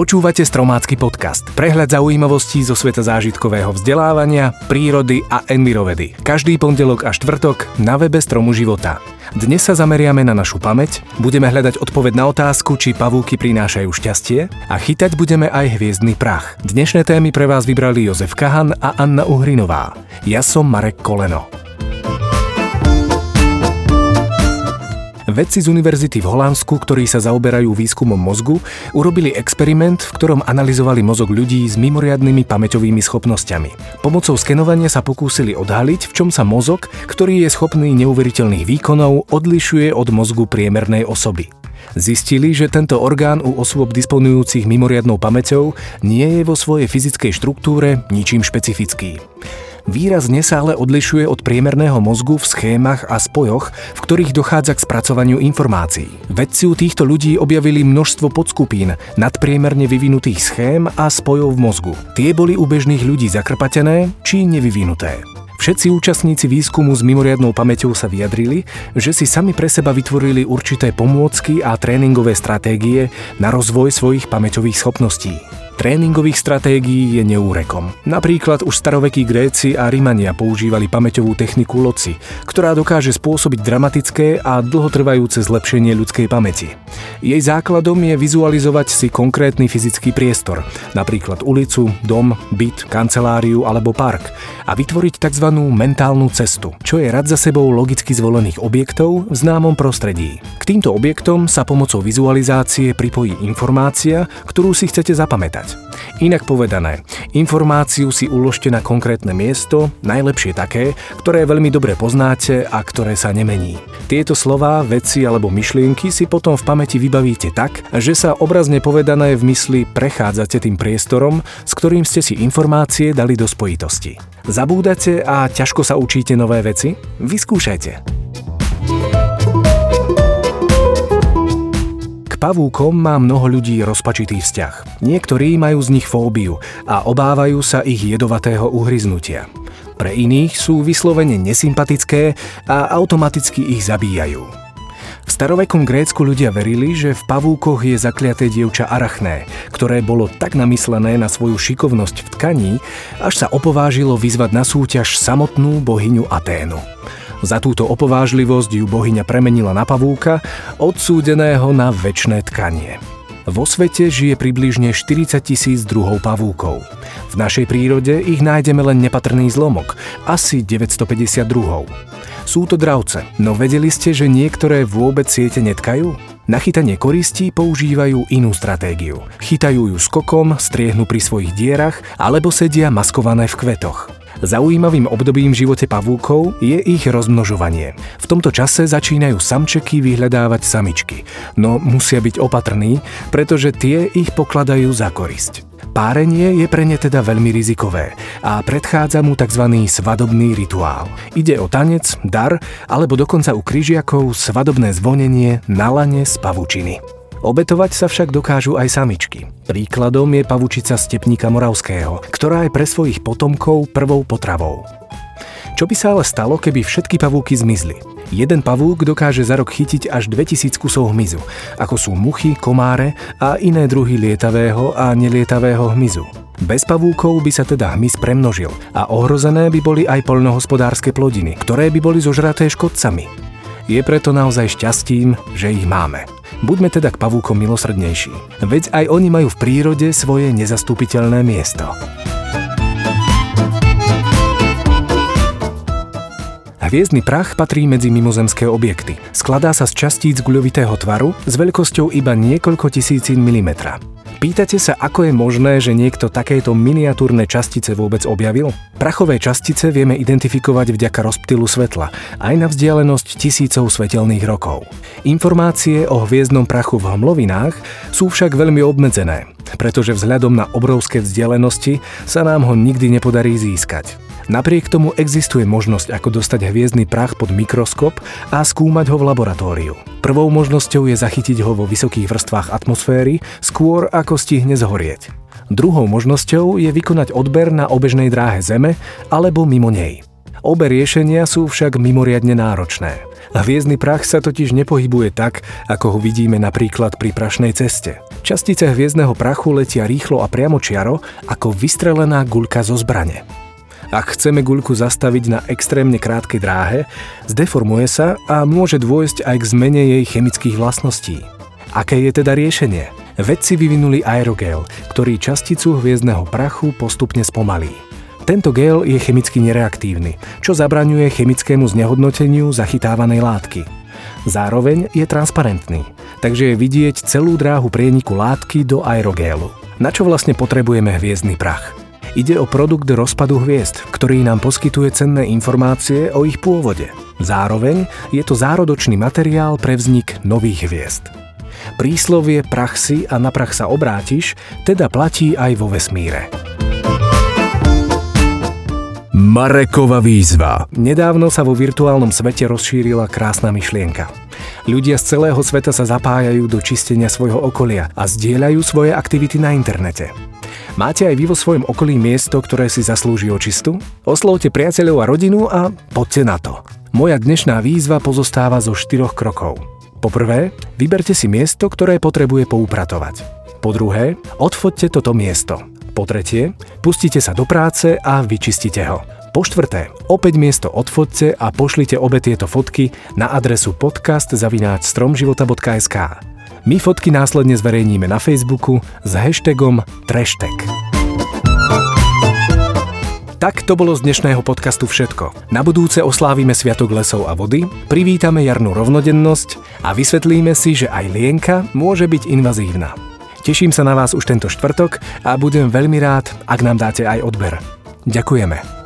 Počúvate Stromácky podcast. Prehľad zaujímavostí zo sveta zážitkového vzdelávania, prírody a envirovedy. Každý pondelok a štvrtok na webe Stromu života. Dnes sa zameriame na našu pamäť, budeme hľadať odpoveď na otázku, či pavúky prinášajú šťastie a chytať budeme aj hviezdny prach. Dnešné témy pre vás vybrali Jozef Kahan a Anna Uhrinová. Ja som Marek Koleno. Vedci z univerzity v Holandsku, ktorí sa zaoberajú výskumom mozgu, urobili experiment, v ktorom analyzovali mozog ľudí s mimoriadnymi pamäťovými schopnosťami. Pomocou skenovania sa pokúsili odhaliť, v čom sa mozog, ktorý je schopný neuveriteľných výkonov, odlišuje od mozgu priemernej osoby. Zistili, že tento orgán u osôb disponujúcich mimoriadnou pamäťou nie je vo svojej fyzickej štruktúre ničím špecifický. Výrazne sa ale odlišuje od priemerného mozgu v schémach a spojoch, v ktorých dochádza k spracovaniu informácií. Vedci u týchto ľudí objavili množstvo podskupín nadpriemerne vyvinutých schém a spojov v mozgu. Tie boli u bežných ľudí zakrpatené či nevyvinuté. Všetci účastníci výskumu s mimoriadnou pamäťou sa vyjadrili, že si sami pre seba vytvorili určité pomôcky a tréningové stratégie na rozvoj svojich pamäťových schopností. Tréningových stratégií je neúrekom. Napríklad už starovekí Gréci a Rimania používali pamäťovú techniku loci, ktorá dokáže spôsobiť dramatické a dlhotrvajúce zlepšenie ľudskej pamäti. Jej základom je vizualizovať si konkrétny fyzický priestor, napríklad ulicu, dom, byt, kanceláriu alebo park a vytvoriť tzv. mentálnu cestu, čo je rad za sebou logicky zvolených objektov v známom prostredí. K týmto objektom sa pomocou vizualizácie pripojí informácia, ktorú si chcete zapamätať. Inak povedané, informáciu si uložte na konkrétne miesto, najlepšie také, ktoré veľmi dobre poznáte a ktoré sa nemení. Tieto slová, veci alebo myšlienky si potom v pamäti vybavíte tak, že sa obrazne povedané v mysli prechádzate tým priestorom, s ktorým ste si informácie dali do spojitosti. Zabúdate a ťažko sa učíte nové veci? Vyskúšajte. Pavúkom má mnoho ľudí rozpačitý vzťah. Niektorí majú z nich fóbiu a obávajú sa ich jedovatého uhryznutia. Pre iných sú vyslovene nesympatické a automaticky ich zabíjajú. V starovekom Grécku ľudia verili, že v pavúkoch je zakliaté dievča Arachné, ktoré bolo tak namyslené na svoju šikovnosť v tkaní, až sa opovážilo vyzvať na súťaž samotnú bohyňu Aténu. Za túto opovážlivosť ju bohyňa premenila na pavúka, odsúdeného na väčšné tkanie. Vo svete žije približne 40 tisíc druhov pavúkov. V našej prírode ich nájdeme len nepatrný zlomok, asi 950 druhov. Sú to dravce, no vedeli ste, že niektoré vôbec siete netkajú? Na chytanie koristí používajú inú stratégiu. Chytajú ju skokom, striehnú pri svojich dierach alebo sedia maskované v kvetoch. Zaujímavým obdobím v živote pavúkov je ich rozmnožovanie. V tomto čase začínajú samčeky vyhľadávať samičky, no musia byť opatrní, pretože tie ich pokladajú za korisť. Párenie je pre ne teda veľmi rizikové a predchádza mu tzv. svadobný rituál. Ide o tanec, dar alebo dokonca u kryžiakov svadobné zvonenie na lane z pavučiny. Obetovať sa však dokážu aj samičky. Príkladom je pavučica stepníka moravského, ktorá je pre svojich potomkov prvou potravou. Čo by sa ale stalo, keby všetky pavúky zmizli? Jeden pavúk dokáže za rok chytiť až 2000 kusov hmyzu, ako sú muchy, komáre a iné druhy lietavého a nelietavého hmyzu. Bez pavúkov by sa teda hmyz premnožil a ohrozené by boli aj poľnohospodárske plodiny, ktoré by boli zožraté škodcami. Je preto naozaj šťastím, že ich máme. Buďme teda k pavúkom milosrdnejší. Veď aj oni majú v prírode svoje nezastupiteľné miesto. Hviezdny prach patrí medzi mimozemské objekty. Skladá sa z častíc guľovitého tvaru s veľkosťou iba niekoľko tisícin milimetra. Pýtate sa, ako je možné, že niekto takéto miniatúrne častice vôbec objavil? Prachové častice vieme identifikovať vďaka rozptylu svetla, aj na vzdialenosť tisícov svetelných rokov. Informácie o hviezdnom prachu v hmlovinách sú však veľmi obmedzené, pretože vzhľadom na obrovské vzdialenosti sa nám ho nikdy nepodarí získať. Napriek tomu existuje možnosť, ako dostať hviezdny prach pod mikroskop a skúmať ho v laboratóriu. Prvou možnosťou je zachytiť ho vo vysokých vrstvách atmosféry, skôr ako stihne zhorieť. Druhou možnosťou je vykonať odber na obežnej dráhe Zeme alebo mimo nej. Obe riešenia sú však mimoriadne náročné. Hviezdny prach sa totiž nepohybuje tak, ako ho vidíme napríklad pri prašnej ceste. Častice hviezdneho prachu letia rýchlo a priamočiaro ako vystrelená guľka zo zbrane. Ak chceme guľku zastaviť na extrémne krátkej dráhe, zdeformuje sa a môže dôjsť aj k zmene jej chemických vlastností. Aké je teda riešenie? Vedci vyvinuli aerogel, ktorý časticu hviezdneho prachu postupne spomalí. Tento gel je chemicky nereaktívny, čo zabraňuje chemickému znehodnoteniu zachytávanej látky. Zároveň je transparentný, takže je vidieť celú dráhu prieniku látky do aerogélu. Na čo vlastne potrebujeme hviezdny prach? Ide o produkt rozpadu hviezd, ktorý nám poskytuje cenné informácie o ich pôvode. Zároveň je to zárodočný materiál pre vznik nových hviezd. Príslovie prach si a na prach sa obrátiš teda platí aj vo vesmíre. Marekova výzva. Nedávno sa vo virtuálnom svete rozšírila krásna myšlienka. Ľudia z celého sveta sa zapájajú do čistenia svojho okolia a zdieľajú svoje aktivity na internete. Máte aj vy vo svojom okolí miesto, ktoré si zaslúži očistu? Oslovte priateľov a rodinu a poďte na to. Moja dnešná výzva pozostáva zo štyroch krokov. Poprvé, vyberte si miesto, ktoré potrebuje poupratovať. Po druhé, odfoďte toto miesto. Po tretie, pustite sa do práce a vyčistite ho. Po štvrté, opäť miesto odfotce a pošlite obe tieto fotky na adresu podcast.stromživota.sk. My fotky následne zverejníme na Facebooku s hashtagom Trashtek. Tak to bolo z dnešného podcastu všetko. Na budúce oslávime Sviatok lesov a vody, privítame jarnú rovnodennosť a vysvetlíme si, že aj lienka môže byť invazívna. Teším sa na vás už tento štvrtok a budem veľmi rád, ak nám dáte aj odber. Ďakujeme.